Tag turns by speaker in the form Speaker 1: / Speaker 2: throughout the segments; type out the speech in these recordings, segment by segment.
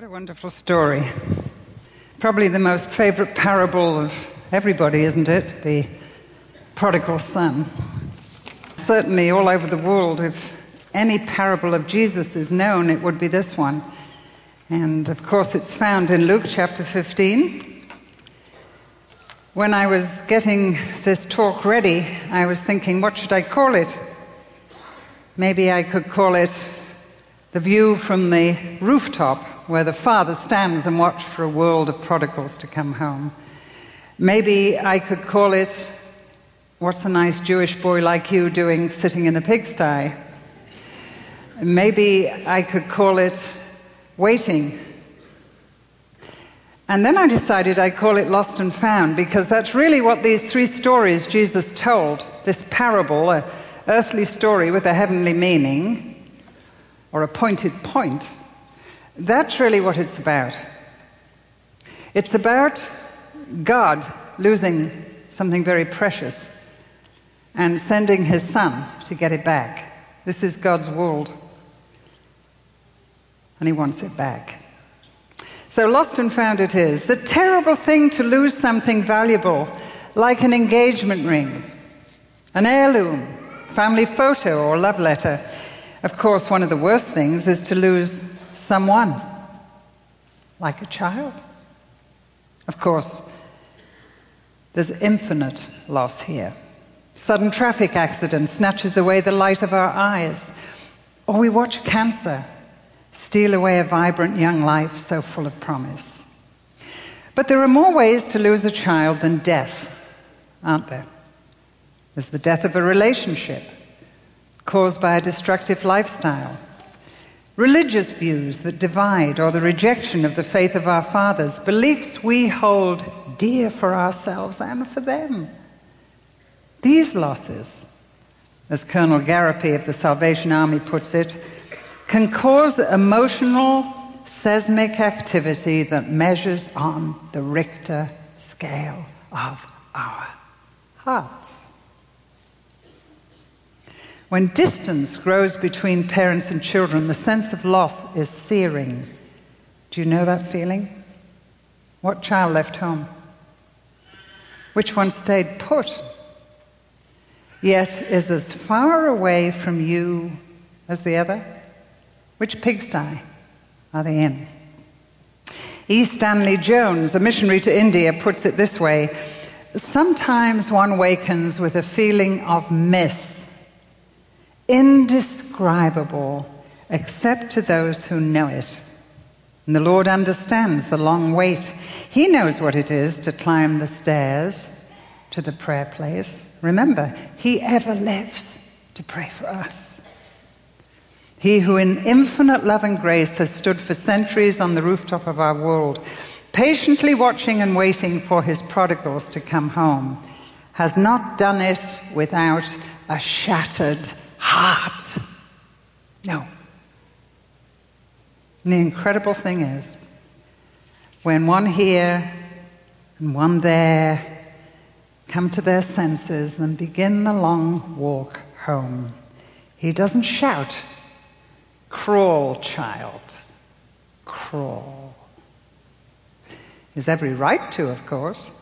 Speaker 1: What a wonderful story. Probably the most favorite parable of everybody, isn't it? The prodigal son. Certainly, all over the world, if any parable of Jesus is known, it would be this one. And of course, it's found in Luke chapter 15. When I was getting this talk ready, I was thinking, what should I call it? Maybe I could call it The View from the Rooftop where the father stands and watches for a world of prodigals to come home. Maybe I could call it, What's a nice Jewish boy like you doing sitting in the pigsty? Maybe I could call it Waiting. And then I decided I'd call it Lost and Found because that's really what these three stories Jesus told this parable, an earthly story with a heavenly meaning, or a pointed point that's really what it's about. It's about God losing something very precious and sending his son to get it back. This is God's world. And he wants it back. So, lost and found it is. It's a terrible thing to lose something valuable, like an engagement ring, an heirloom, family photo, or love letter. Of course, one of the worst things is to lose someone, like a child. Of course, there's infinite loss here. Sudden traffic accident snatches away the light of our eyes, or we watch cancer steal away a vibrant young life so full of promise. But there are more ways to lose a child than death, aren't there? There's the death of a relationship caused by a destructive lifestyle religious views that divide, or the rejection of the faith of our fathers, beliefs we hold dear for ourselves and for them. These losses, as Colonel Garapi of the Salvation Army puts it, can cause emotional seismic activity that measures on the Richter scale of our hearts. When distance grows between parents and children, the sense of loss is searing. Do you know that feeling? What child left home? Which one stayed put? Yet is as far away from you as the other? Which pigsty are they in? E. Stanley Jones, a missionary to India, puts it this way Sometimes one wakens with a feeling of miss indescribable except to those who know it. And the Lord understands the long wait. He knows what it is to climb the stairs to the prayer place. Remember, He ever lives to pray for us. He who, in infinite love and grace, has stood for centuries on the rooftop of our world, patiently watching and waiting for His prodigals to come home, has not done it without a shattered heart. No. And the incredible thing is, when one here and one there come to their senses and begin the long walk home, he doesn't shout, Crawl, child, crawl. He's every right to, of course.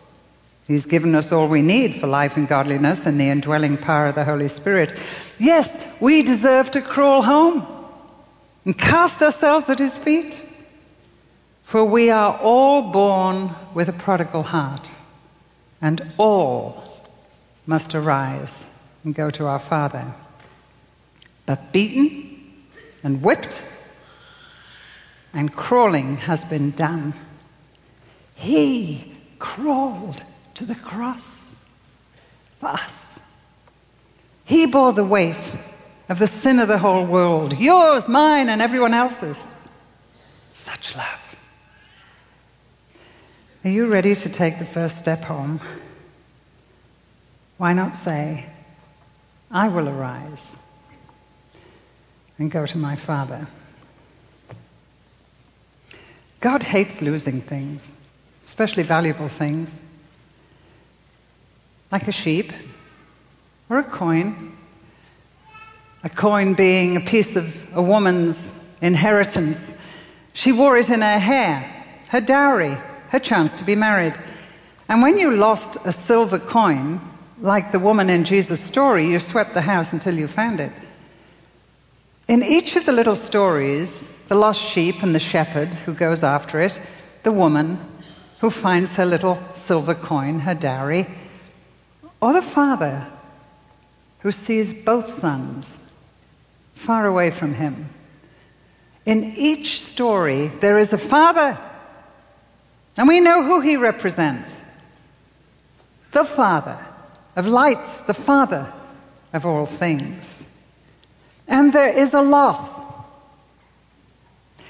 Speaker 1: He's given us all we need for life and godliness and the indwelling power of the Holy Spirit. Yes, we deserve to crawl home and cast ourselves at His feet. For we are all born with a prodigal heart, and all must arise and go to our Father. But beaten and whipped and crawling has been done. He crawled to the cross for us. He bore the weight of the sin of the whole world yours, mine, and everyone else's. Such love. Are you ready to take the first step home? Why not say, I will arise and go to my Father? God hates losing things, especially valuable things like a sheep or a coin. A coin being a piece of a woman's inheritance. She wore it in her hair, her dowry, her chance to be married. And when you lost a silver coin, like the woman in Jesus' story, you swept the house until you found it. In each of the little stories, the lost sheep and the shepherd who goes after it, the woman who finds her little silver coin, her dowry, or the father who sees both sons far away from him. In each story, there is a father, and we know who he represents. The Father of lights, the Father of all things. And there is a loss,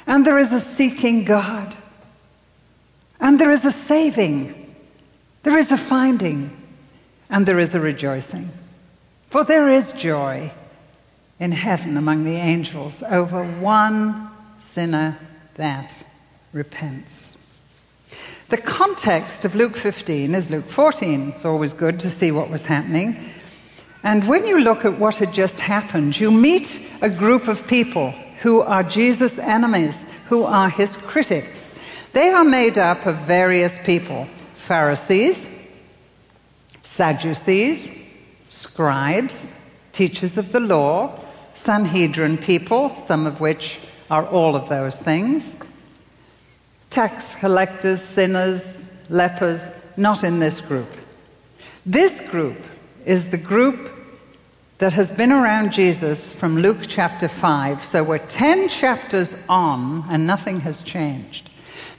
Speaker 1: and there is a seeking God, and there is a saving, there is a finding, and there is a rejoicing. For there is joy in heaven among the angels over one sinner that repents. The context of Luke 15 is Luke 14. It's always good to see what was happening. And when you look at what had just happened, you meet a group of people who are Jesus' enemies, who are his critics. They are made up of various people Pharisees, Sadducees, scribes, teachers of the law, Sanhedrin people, some of which are all of those things, tax collectors, sinners, lepers, not in this group. This group is the group that has been around Jesus from Luke chapter 5. So we're 10 chapters on and nothing has changed.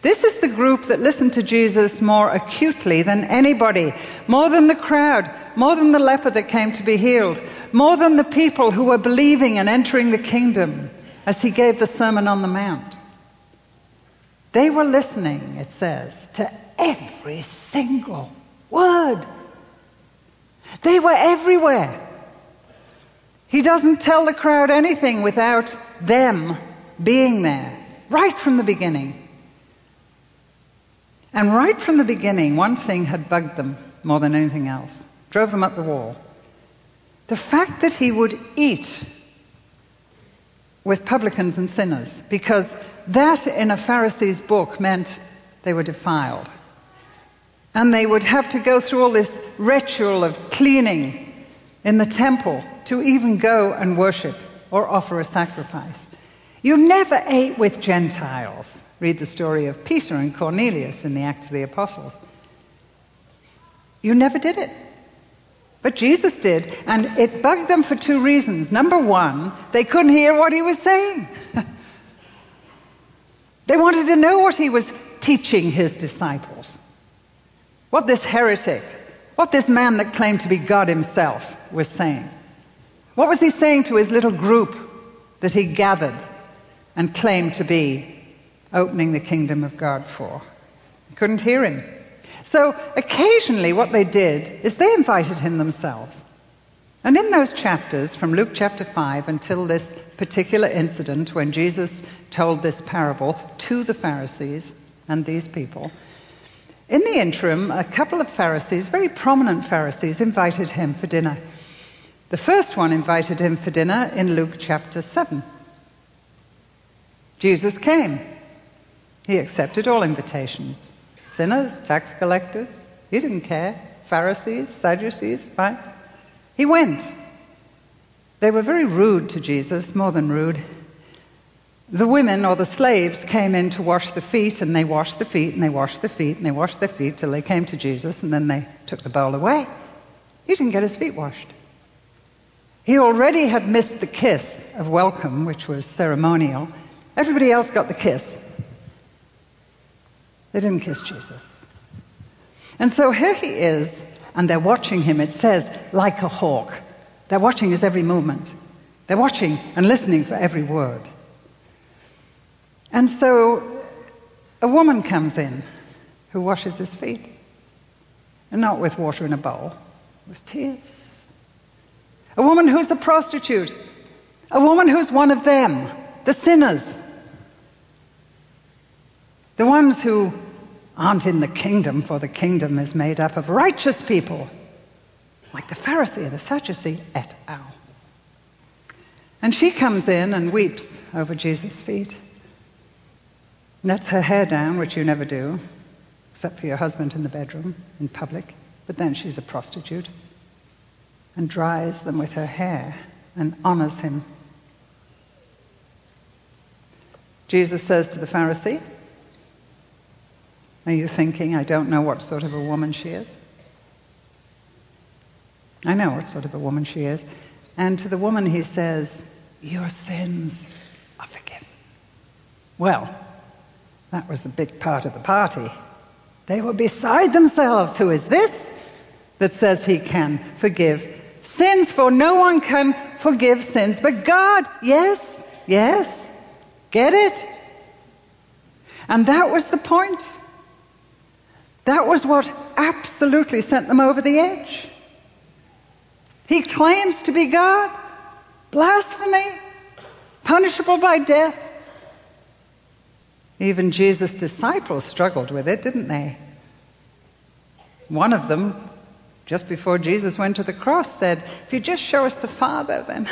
Speaker 1: This is the group that listened to Jesus more acutely than anybody, more than the crowd, more than the leper that came to be healed, more than the people who were believing and entering the kingdom as he gave the Sermon on the Mount. They were listening, it says, to every single word. They were everywhere. He doesn't tell the crowd anything without them being there, right from the beginning. And right from the beginning, one thing had bugged them more than anything else, drove them up the wall. The fact that he would eat with publicans and sinners, because that in a Pharisee's book meant they were defiled. And they would have to go through all this ritual of cleaning in the temple to even go and worship or offer a sacrifice. You never ate with Gentiles. Read the story of Peter and Cornelius in the Acts of the Apostles. You never did it. But Jesus did, and it bugged them for two reasons. Number one, they couldn't hear what he was saying. they wanted to know what he was teaching his disciples. What this heretic, what this man that claimed to be God himself was saying. What was he saying to his little group that he gathered and claim to be opening the kingdom of God for. Couldn't hear him. So occasionally, what they did is they invited him themselves. And in those chapters, from Luke chapter 5 until this particular incident when Jesus told this parable to the Pharisees and these people, in the interim, a couple of Pharisees, very prominent Pharisees, invited him for dinner. The first one invited him for dinner in Luke chapter 7. Jesus came. He accepted all invitations sinners, tax collectors. He didn't care. Pharisees, Sadducees, fine. He went. They were very rude to Jesus, more than rude. The women or the slaves came in to wash the feet, and they washed the feet, and they washed the feet, and they washed their feet till they came to Jesus, and then they took the bowl away. He didn't get his feet washed. He already had missed the kiss of welcome, which was ceremonial, Everybody else got the kiss. They didn't kiss Jesus. And so here he is, and they're watching him, it says, like a hawk. They're watching his every movement. They're watching and listening for every word. And so a woman comes in who washes his feet. And not with water in a bowl, with tears. A woman who's a prostitute. A woman who's one of them, the sinners. The ones who aren't in the kingdom, for the kingdom is made up of righteous people, like the Pharisee, and the Sadducee, et al. And she comes in and weeps over Jesus' feet. lets her hair down, which you never do, except for your husband in the bedroom, in public, but then she's a prostitute, and dries them with her hair and honors him. Jesus says to the Pharisee, Are you thinking, I don't know what sort of a woman she is? I know what sort of a woman she is. And to the woman, he says, Your sins are forgiven. Well, that was the big part of the party. They were beside themselves. Who is this that says he can forgive sins? For no one can forgive sins but God. Yes, yes. Get it? And that was the point. That was what absolutely sent them over the edge. He claims to be God. Blasphemy, punishable by death. Even Jesus' disciples struggled with it, didn't they? One of them, just before Jesus went to the cross, said, If you just show us the Father, then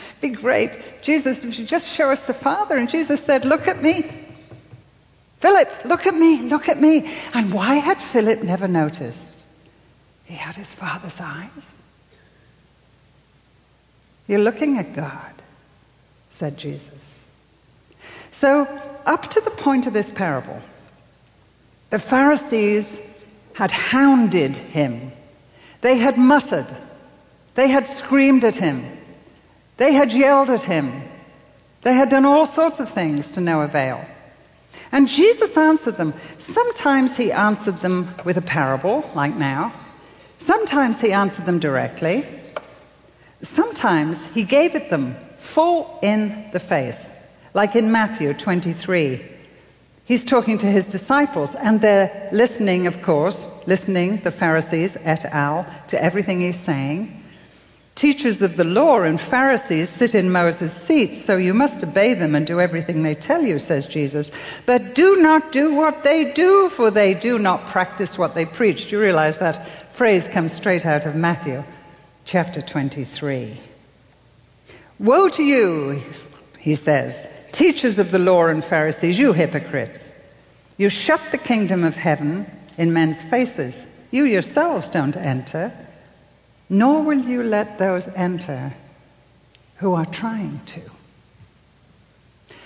Speaker 1: be great. Jesus, if you just show us the Father. And Jesus said, Look at me. Philip, look at me, look at me. And why had Philip never noticed? He had his Father's eyes. You're looking at God, said Jesus. So, up to the point of this parable, the Pharisees had hounded him. They had muttered. They had screamed at him. They had yelled at him. They had done all sorts of things to no avail. And Jesus answered them. Sometimes he answered them with a parable, like now. Sometimes he answered them directly. Sometimes he gave it them full in the face, like in Matthew 23. He's talking to his disciples, and they're listening, of course, listening, the Pharisees et al., to everything he's saying. Teachers of the law and Pharisees sit in Moses' seat, so you must obey them and do everything they tell you, says Jesus. But do not do what they do, for they do not practice what they preach. Do you realize that phrase comes straight out of Matthew chapter 23? Woe to you, he says, teachers of the law and Pharisees, you hypocrites! You shut the kingdom of heaven in men's faces. You yourselves don't enter nor will you let those enter who are trying to.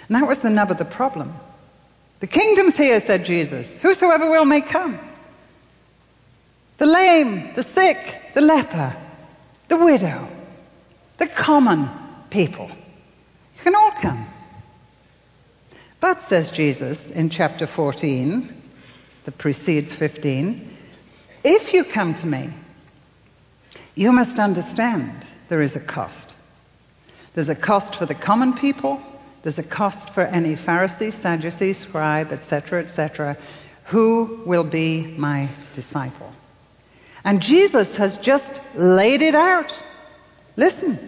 Speaker 1: And that was the nub of the problem. The kingdom's here, said Jesus. Whosoever will may come. The lame, the sick, the leper, the widow, the common people. You can all come. But, says Jesus in chapter 14, that precedes 15, if you come to me you must understand there is a cost. There's a cost for the common people, there's a cost for any Pharisee, Sadducee, scribe, etc., etc., who will be my disciple. And Jesus has just laid it out. Listen.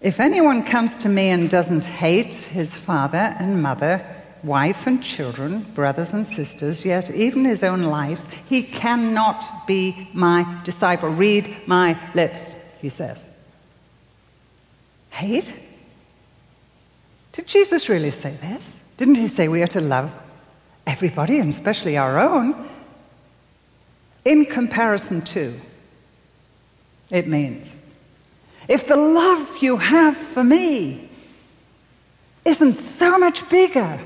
Speaker 1: If anyone comes to me and doesn't hate his father and mother, wife and children, brothers and sisters, yet even his own life, he cannot be my disciple. Read my lips, he says. Hate? Did Jesus really say this? Didn't he say we are to love everybody, and especially our own? In comparison to, it means, if the love you have for me isn't so much bigger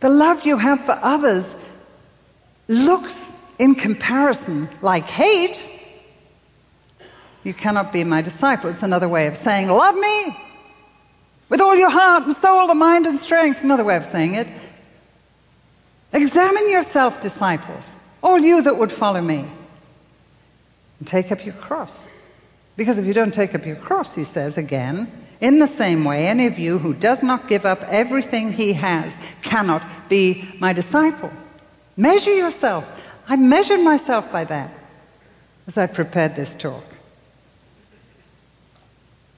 Speaker 1: the love you have for others looks, in comparison, like hate. You cannot be my disciple. It's another way of saying, Love me with all your heart and soul and mind and strength. Another way of saying it. Examine yourself, disciples, all you that would follow me, and take up your cross. Because if you don't take up your cross, he says again, in the same way, any of you who does not give up everything he has cannot be my disciple. Measure yourself. I measured myself by that as I prepared this talk.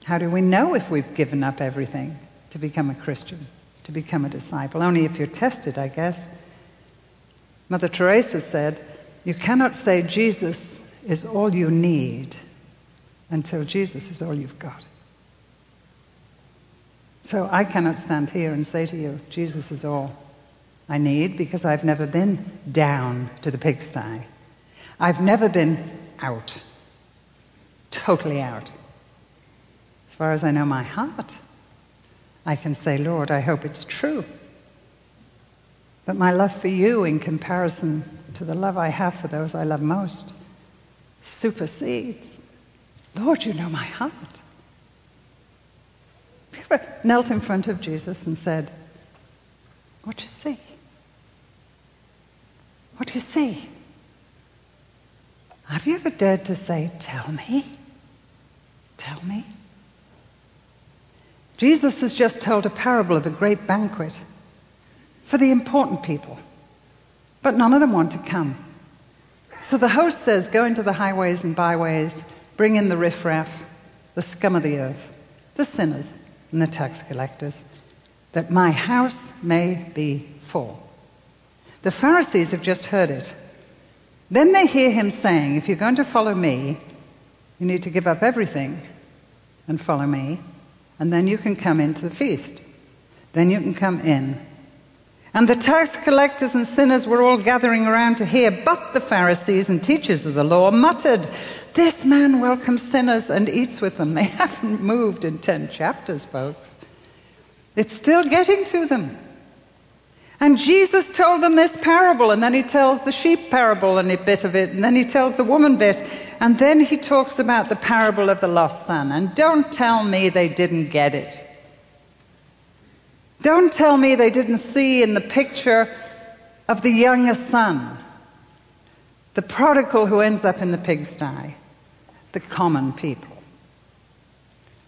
Speaker 1: How do we know if we've given up everything to become a Christian, to become a disciple? Only if you're tested, I guess. Mother Teresa said, You cannot say Jesus is all you need until Jesus is all you've got. So I cannot stand here and say to you, Jesus is all I need because I've never been down to the pigsty. I've never been out, totally out. As far as I know my heart, I can say, Lord, I hope it's true. But my love for you, in comparison to the love I have for those I love most, supersedes. Lord, you know my heart. Knelt in front of Jesus and said, What do you see? What do you see? Have you ever dared to say, Tell me? Tell me? Jesus has just told a parable of a great banquet for the important people, but none of them want to come. So the host says, Go into the highways and byways, bring in the riffraff, the scum of the earth, the sinners, and the tax collectors, that my house may be full. The Pharisees have just heard it. Then they hear him saying, If you're going to follow me, you need to give up everything and follow me, and then you can come into the feast. Then you can come in. And the tax collectors and sinners were all gathering around to hear, but the Pharisees and teachers of the law muttered, This man welcomes sinners and eats with them. They haven't moved in 10 chapters, folks. It's still getting to them. And Jesus told them this parable, and then he tells the sheep parable and a bit of it, and then he tells the woman bit, and then he talks about the parable of the lost son. And don't tell me they didn't get it. Don't tell me they didn't see in the picture of the younger son, the prodigal who ends up in the pigsty, the common people.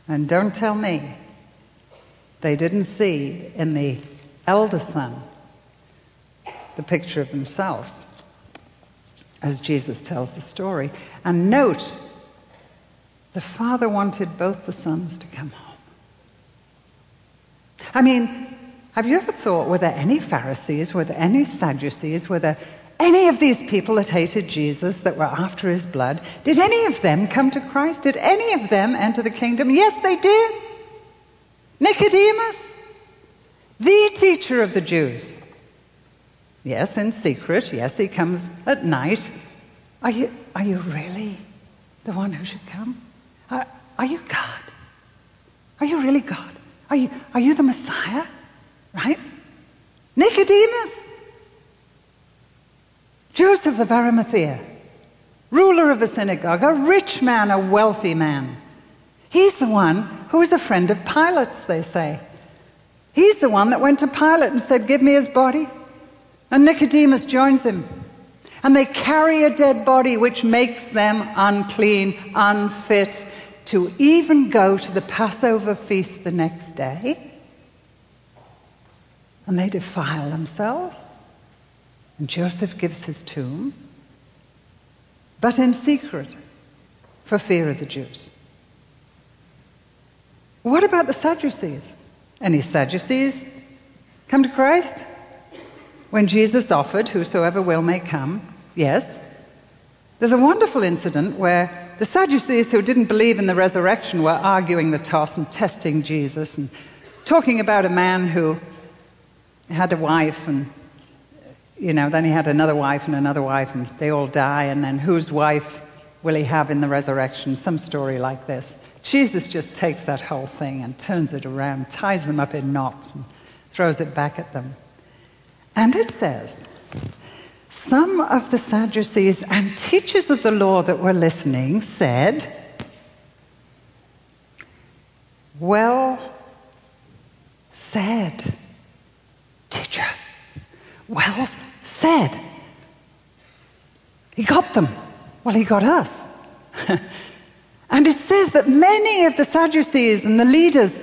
Speaker 1: And don't tell me they didn't see in the elder son the picture of themselves as Jesus tells the story. And note, the father wanted both the sons to come home. I mean, have you ever thought, were there any Pharisees, were there any Sadducees, were there any of these people that hated Jesus, that were after his blood? Did any of them come to Christ? Did any of them enter the kingdom? Yes, they did. Nicodemus, the teacher of the Jews. Yes, in secret. Yes, he comes at night. Are you, are you really the one who should come? Are, are you God? Are you really God? Are you, are you the Messiah? Right? Nicodemus. Joseph of Arimathea, ruler of a synagogue, a rich man, a wealthy man. He's the one who was a friend of Pilate's, they say. He's the one that went to Pilate and said, Give me his body. And Nicodemus joins him. And they carry a dead body, which makes them unclean, unfit to even go to the Passover feast the next day. And they defile themselves. And Joseph gives his tomb, but in secret, for fear of the Jews. What about the Sadducees? Any Sadducees come to Christ? when Jesus offered, Whosoever will may come, yes. There's a wonderful incident where the Sadducees who didn't believe in the resurrection were arguing the toss and testing Jesus and talking about a man who had a wife and you know, then he had another wife and another wife, and they all die, and then whose wife will he have in the resurrection? Some story like this. Jesus just takes that whole thing and turns it around, ties them up in knots, and throws it back at them. And it says, some of the Sadducees and teachers of the law that were listening said, Well said, teacher. Well said. He got them. Well, he got us. and it says that many of the Sadducees and the leaders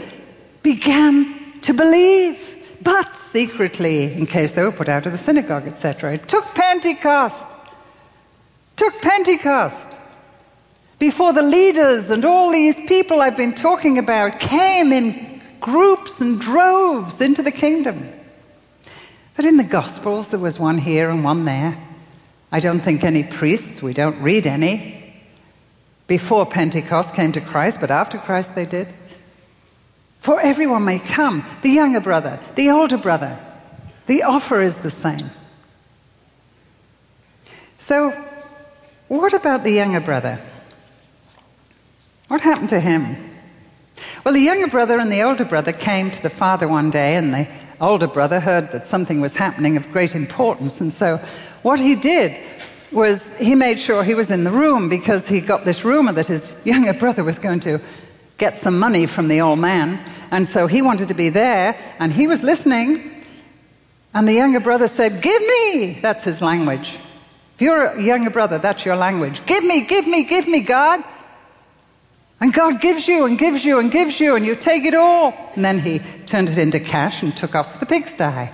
Speaker 1: began to believe but secretly, in case they were put out of the synagogue, etc. It took Pentecost. Took Pentecost. Before the leaders and all these people I've been talking about came in groups and droves into the kingdom. But in the Gospels, there was one here and one there. I don't think any priests, we don't read any, before Pentecost came to Christ, but after Christ they did. For everyone may come the younger brother, the older brother. The offer is the same. So, what about the younger brother? What happened to him? Well, the younger brother and the older brother came to the father one day, and the older brother heard that something was happening of great importance. And so, what he did was he made sure he was in the room because he got this rumor that his younger brother was going to get some money from the old man. And so he wanted to be there, and he was listening. And the younger brother said, Give me! That's his language. If you're a younger brother, that's your language. Give me, give me, give me, God. And God gives you and gives you and gives you, and you take it all. And then he turned it into cash and took off for the pigsty.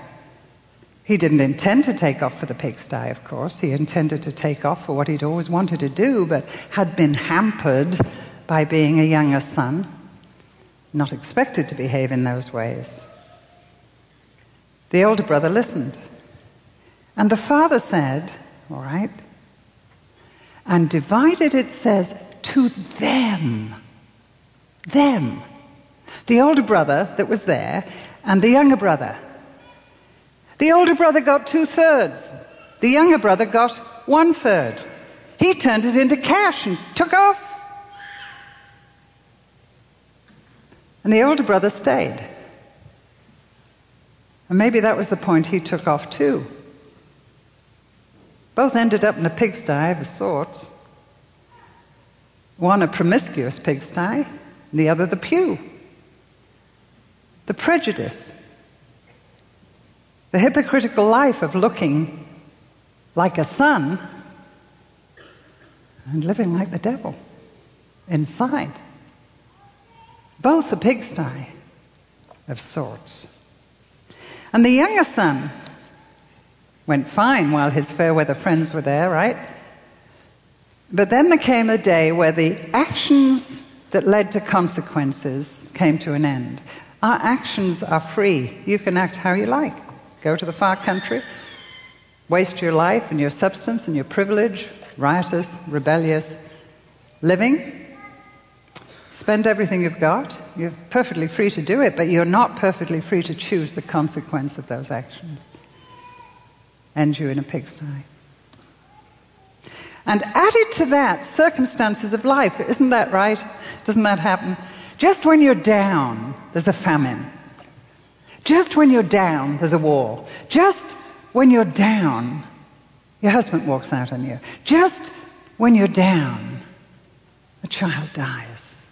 Speaker 1: He didn't intend to take off for the pigsty, of course. He intended to take off for what he'd always wanted to do, but had been hampered by being a younger son, not expected to behave in those ways. The older brother listened. And the father said, All right, and divided, it says, to them. Them. The older brother that was there and the younger brother. The older brother got two thirds. The younger brother got one third. He turned it into cash and took off. And the older brother stayed. And maybe that was the point he took off too. Both ended up in a pigsty of sorts. One a promiscuous pigsty, the other the pew. The prejudice, the hypocritical life of looking like a son and living like the devil inside. Both a pigsty of sorts. And the younger son went fine while his fair weather friends were there, right? But then there came a day where the actions that led to consequences came to an end. Our actions are free. You can act how you like. Go to the far country, waste your life and your substance and your privilege, riotous, rebellious living, spend everything you've got. You're perfectly free to do it, but you're not perfectly free to choose the consequence of those actions. End you in a pigsty. And added to that, circumstances of life. Isn't that right? Doesn't that happen? Just when you're down, there's a famine. Just when you're down, there's a war. Just when you're down, your husband walks out on you. Just when you're down, a child dies.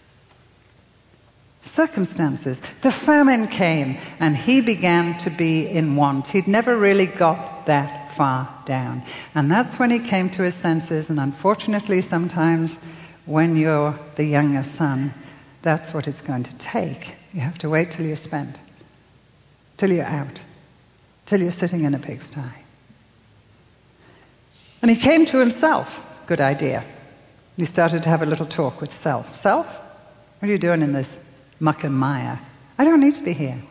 Speaker 1: Circumstances. The famine came, and he began to be in want. He'd never really got that far down. And that's when he came to his senses, and unfortunately, sometimes when you're the younger son, that's what it's going to take. You have to wait till you're spent, till you're out, till you're sitting in a pigsty. And he came to himself. Good idea. He started to have a little talk with self. Self, what are you doing in this muck and mire? I don't need to be here.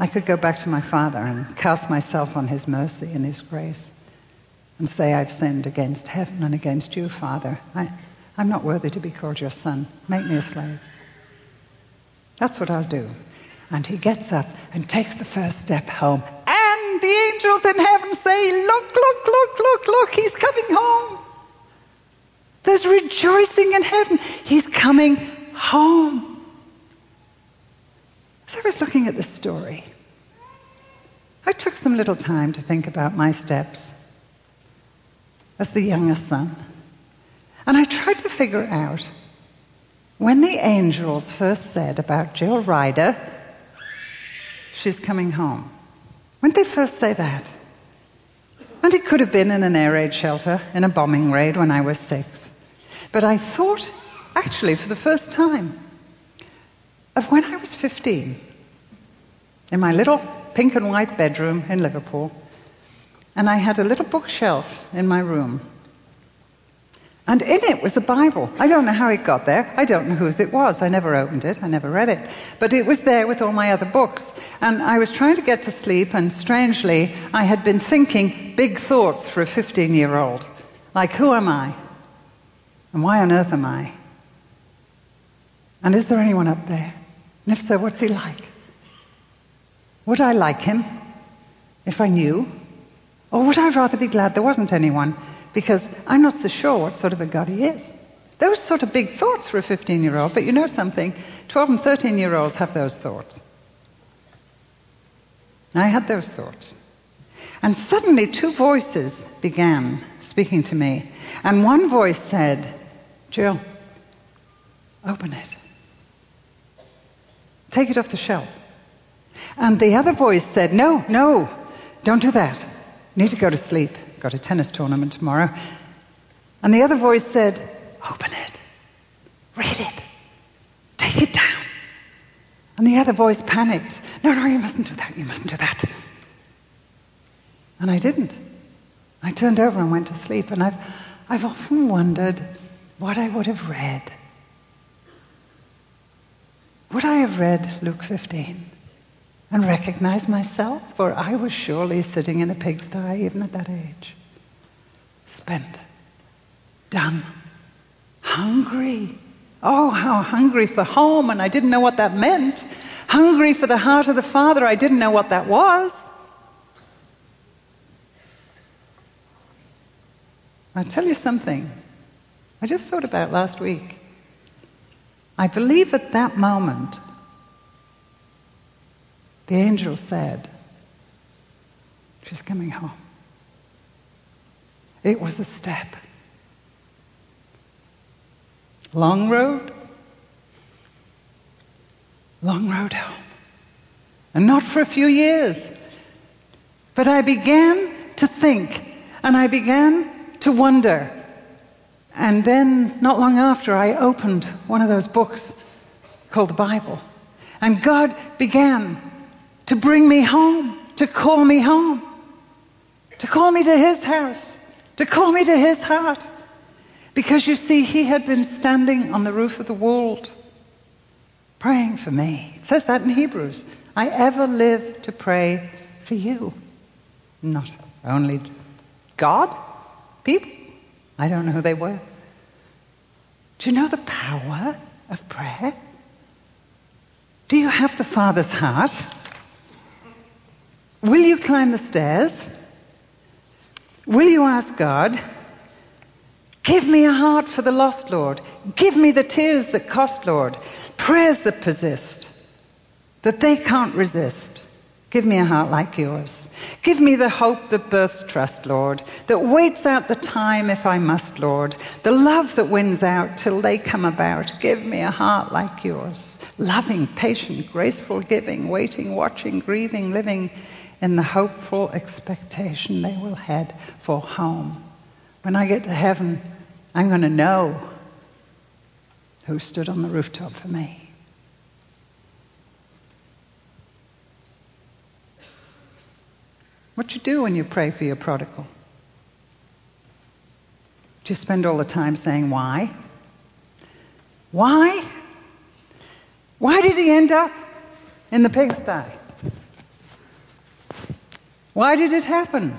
Speaker 1: I could go back to my Father and cast myself on His mercy and His grace and say, I've sinned against heaven and against you, Father. I, I'm not worthy to be called your son. Make me a slave. That's what I'll do. And he gets up and takes the first step home. And the angels in heaven say, Look, look, look, look, look, he's coming home. There's rejoicing in heaven. He's coming home. As I was looking at the story, I took some little time to think about my steps as the youngest son. And I tried to figure out when the angels first said about Jill Ryder, she's coming home. When they first say that? And it could have been in an air raid shelter, in a bombing raid when I was six. But I thought, actually, for the first time, of when I was 15 in my little pink and white bedroom in Liverpool. And I had a little bookshelf in my room. And in it was a Bible. I don't know how it got there. I don't know whose it was. I never opened it. I never read it. But it was there with all my other books. And I was trying to get to sleep, and strangely, I had been thinking big thoughts for a 15 year old. Like, who am I? And why on earth am I? And is there anyone up there? And if so, what's he like? Would I like him if I knew? Or would I rather be glad there wasn't anyone because I'm not so sure what sort of a God he is? Those sort of big thoughts for a 15 year old, but you know something? 12 and 13 year olds have those thoughts. I had those thoughts. And suddenly, two voices began speaking to me. And one voice said, Jill, open it. Take it off the shelf. And the other voice said, No, no, don't do that. Need to go to sleep. Got a tennis tournament tomorrow. And the other voice said, Open it. Read it. Take it down. And the other voice panicked. No, no, you mustn't do that. You mustn't do that. And I didn't. I turned over and went to sleep. And I've, I've often wondered what I would have read. Would I have read Luke 15 and recognized myself? For I was surely sitting in a pigsty even at that age. Spent, done, hungry. Oh, how hungry for home, and I didn't know what that meant. Hungry for the heart of the Father, I didn't know what that was. I'll tell you something. I just thought about last week. I believe at that moment, the angel said, She's coming home. It was a step. Long road, long road home. And not for a few years. But I began to think and I began to wonder. And then, not long after, I opened one of those books called the Bible. And God began to bring me home, to call me home, to call me to His house, to call me to His heart. Because you see, He had been standing on the roof of the world praying for me. It says that in Hebrews. I ever live to pray for you. Not only God, people. I don't know who they were. Do you know the power of prayer? Do you have the Father's heart? Will you climb the stairs? Will you ask God, Give me a heart for the lost, Lord. Give me the tears that cost, Lord. Prayers that persist, that they can't resist. Give me a heart like yours. Give me the hope that births trust, Lord, that waits out the time if I must, Lord, the love that wins out till they come about. Give me a heart like yours, loving, patient, graceful, giving, waiting, watching, grieving, living in the hopeful expectation they will head for home. When I get to heaven, I'm going to know who stood on the rooftop for me. What you do when you pray for your prodigal? Do you spend all the time saying, Why? Why? Why did he end up in the pigsty? Why did it happen?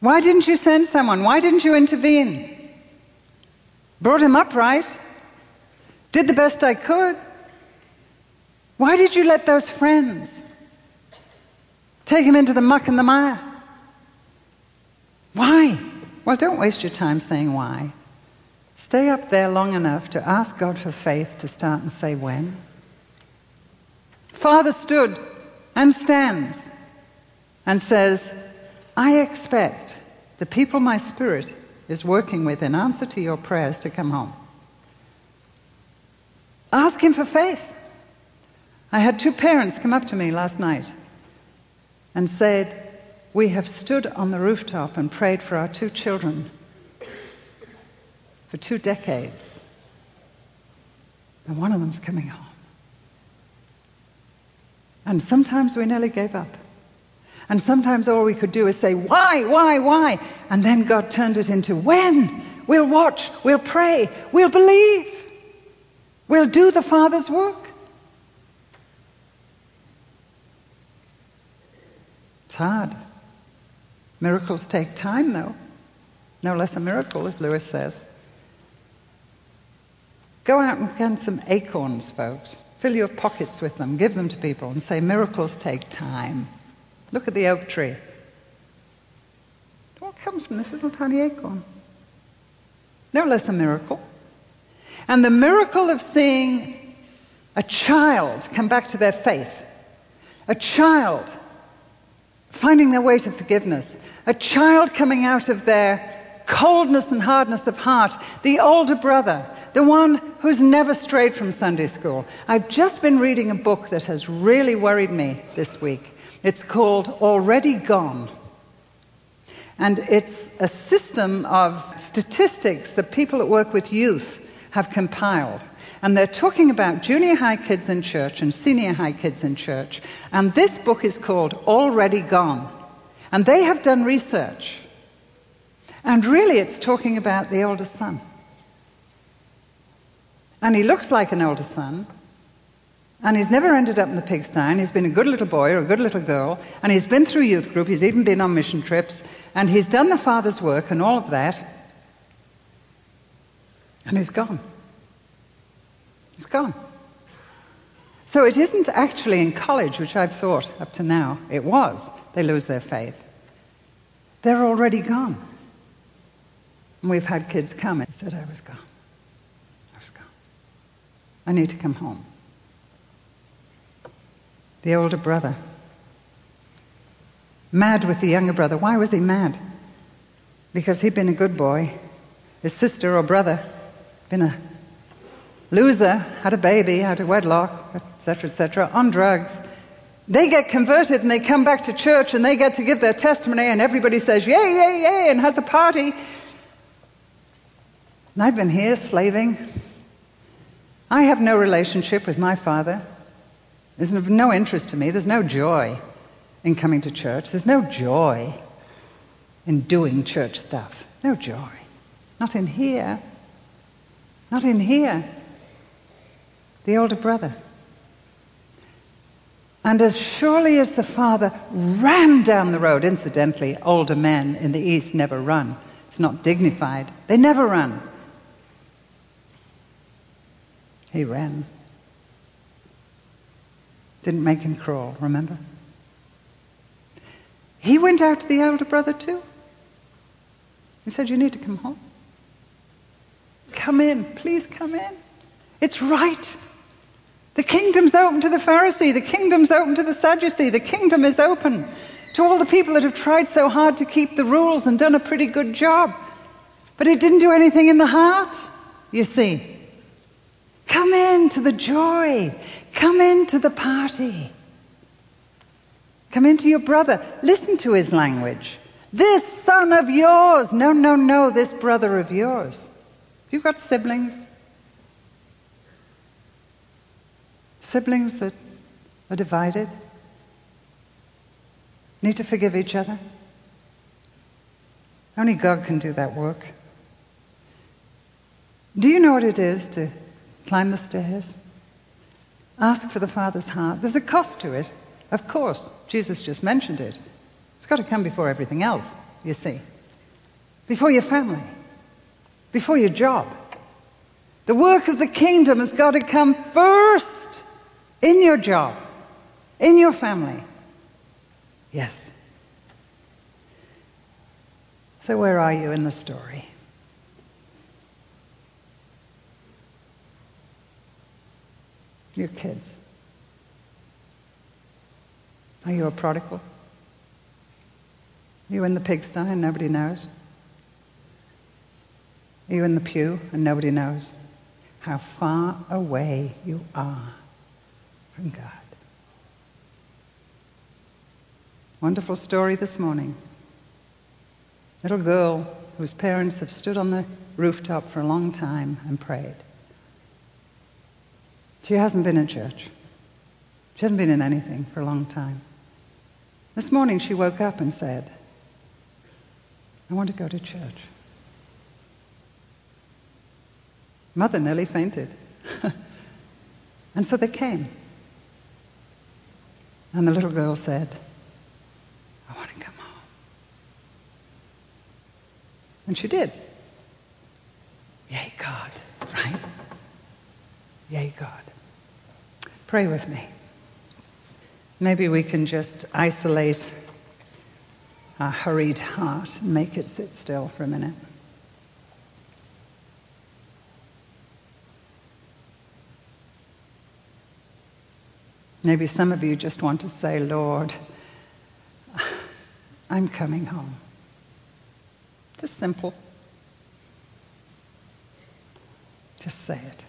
Speaker 1: Why didn't you send someone? Why didn't you intervene? Brought him up right. Did the best I could. Why did you let those friends Take him into the muck and the mire. Why? Well, don't waste your time saying why. Stay up there long enough to ask God for faith to start and say when. Father stood and stands and says, I expect the people my spirit is working with in answer to your prayers to come home. Ask him for faith. I had two parents come up to me last night and said, We have stood on the rooftop and prayed for our two children for two decades, and one of them's coming home. And sometimes we nearly gave up. And sometimes all we could do is say, Why, why, why? And then God turned it into, When? We'll watch, we'll pray, we'll believe, we'll do the Father's work. It's hard. Miracles take time, though. No less a miracle, as Lewis says. Go out and get some acorns, folks. Fill your pockets with them, give them to people, and say, Miracles take time. Look at the oak tree. What comes from this little tiny acorn? No less a miracle. And the miracle of seeing a child come back to their faith, a child finding their way to forgiveness, a child coming out of their coldness and hardness of heart, the older brother, the one who's never strayed from Sunday school. I've just been reading a book that has really worried me this week. It's called Already Gone. And it's a system of statistics that people that work with youth have compiled. And they're talking about junior high kids in church and senior high kids in church. And this book is called Already Gone. And they have done research. And really, it's talking about the older son. And he looks like an older son. And he's never ended up in the pigsty. And he's been a good little boy or a good little girl. And he's been through youth group. He's even been on mission trips. And he's done the father's work and all of that. And he's gone. It's gone. So it isn't actually in college, which I've thought up to now it was. They lose their faith. They're already gone. And we've had kids come and said, I was gone. I was gone. I need to come home. The older brother. Mad with the younger brother. Why was he mad? Because he'd been a good boy. His sister or brother, been a loser, had a baby, had a wedlock, etc., etc., on drugs. They get converted and they come back to church and they get to give their testimony, and everybody says, Yay, yay, yay, and has a party. And I've been here slaving. I have no relationship with my father. There's no interest to me. There's no joy in coming to church. There's no joy in doing church stuff. No joy. Not in here. Not in here the older brother. And as surely as the father ran down the road, incidentally, older men in the East never run. It's not dignified. They never run. He ran. Didn't make him crawl, remember? He went out to the elder brother too. He said, You need to come home. Come in, please come in. It's right. The kingdom's open to the Pharisee, the kingdom's open to the Sadducee, the kingdom is open to all the people that have tried so hard to keep the rules and done a pretty good job. But it didn't do anything in the heart, you see. Come in to the joy, come into the party. Come into your brother. Listen to his language. This son of yours. No, no, no, this brother of yours. You've got siblings. Siblings that are divided need to forgive each other. Only God can do that work. Do you know what it is to climb the stairs? Ask for the Father's heart. There's a cost to it, of course. Jesus just mentioned it. It's got to come before everything else, you see. Before your family, before your job. The work of the kingdom has got to come first in your job, in your family. Yes. So, where are you in the story? Your kids. Are you a prodigal? Are you in the pigsty and nobody knows? Are you in the pew and nobody knows how far away you are from God. Wonderful story this morning. Little girl whose parents have stood on the rooftop for a long time and prayed. She hasn't been in church. She hasn't been in anything for a long time. This morning she woke up and said, I want to go to church. Mother nearly fainted. and so they came. And the little girl said, I want to come home. And she did. Yay, God, right? Yea, God. Pray with me. Maybe we can just isolate our hurried heart and make it sit still for a minute. Maybe some of you just want to say, Lord, I'm coming home. Just simple. Just say it.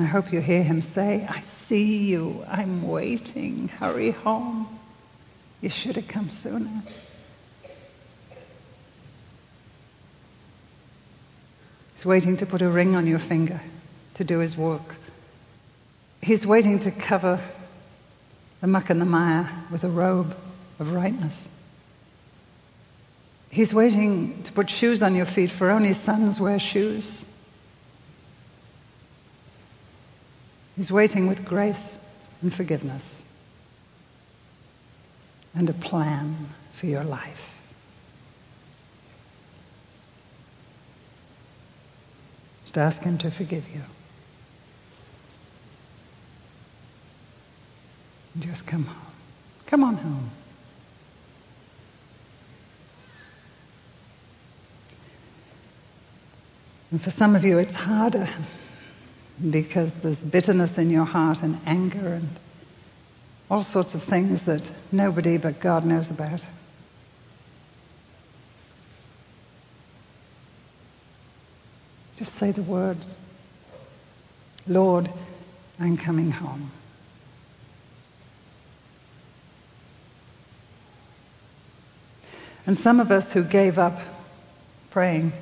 Speaker 1: I hope you hear him say, I see you, I'm waiting, hurry home. You should have come sooner. He's waiting to put a ring on your finger to do his work. He's waiting to cover the muck and the mire with a robe of rightness. He's waiting to put shoes on your feet, for only sons wear shoes. He's waiting with grace and forgiveness and a plan for your life. Just ask Him to forgive you. Just come home. Come on home. And for some of you, it's harder because there's bitterness in your heart and anger and all sorts of things that nobody but God knows about. Just say the words Lord, I'm coming home. And some of us who gave up praying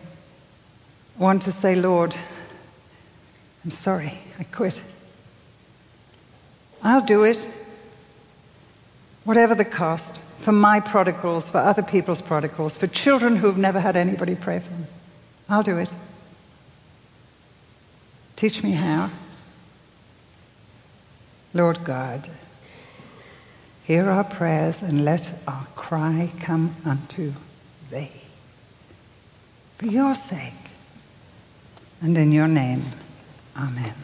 Speaker 1: want to say, Lord, I'm sorry, I quit. I'll do it, whatever the cost, for my prodigals, for other people's prodigals, for children who've never had anybody pray for them. I'll do it. Teach me how. Lord God, hear our prayers and let our cry come unto thee. For your sake and in your name. Amen.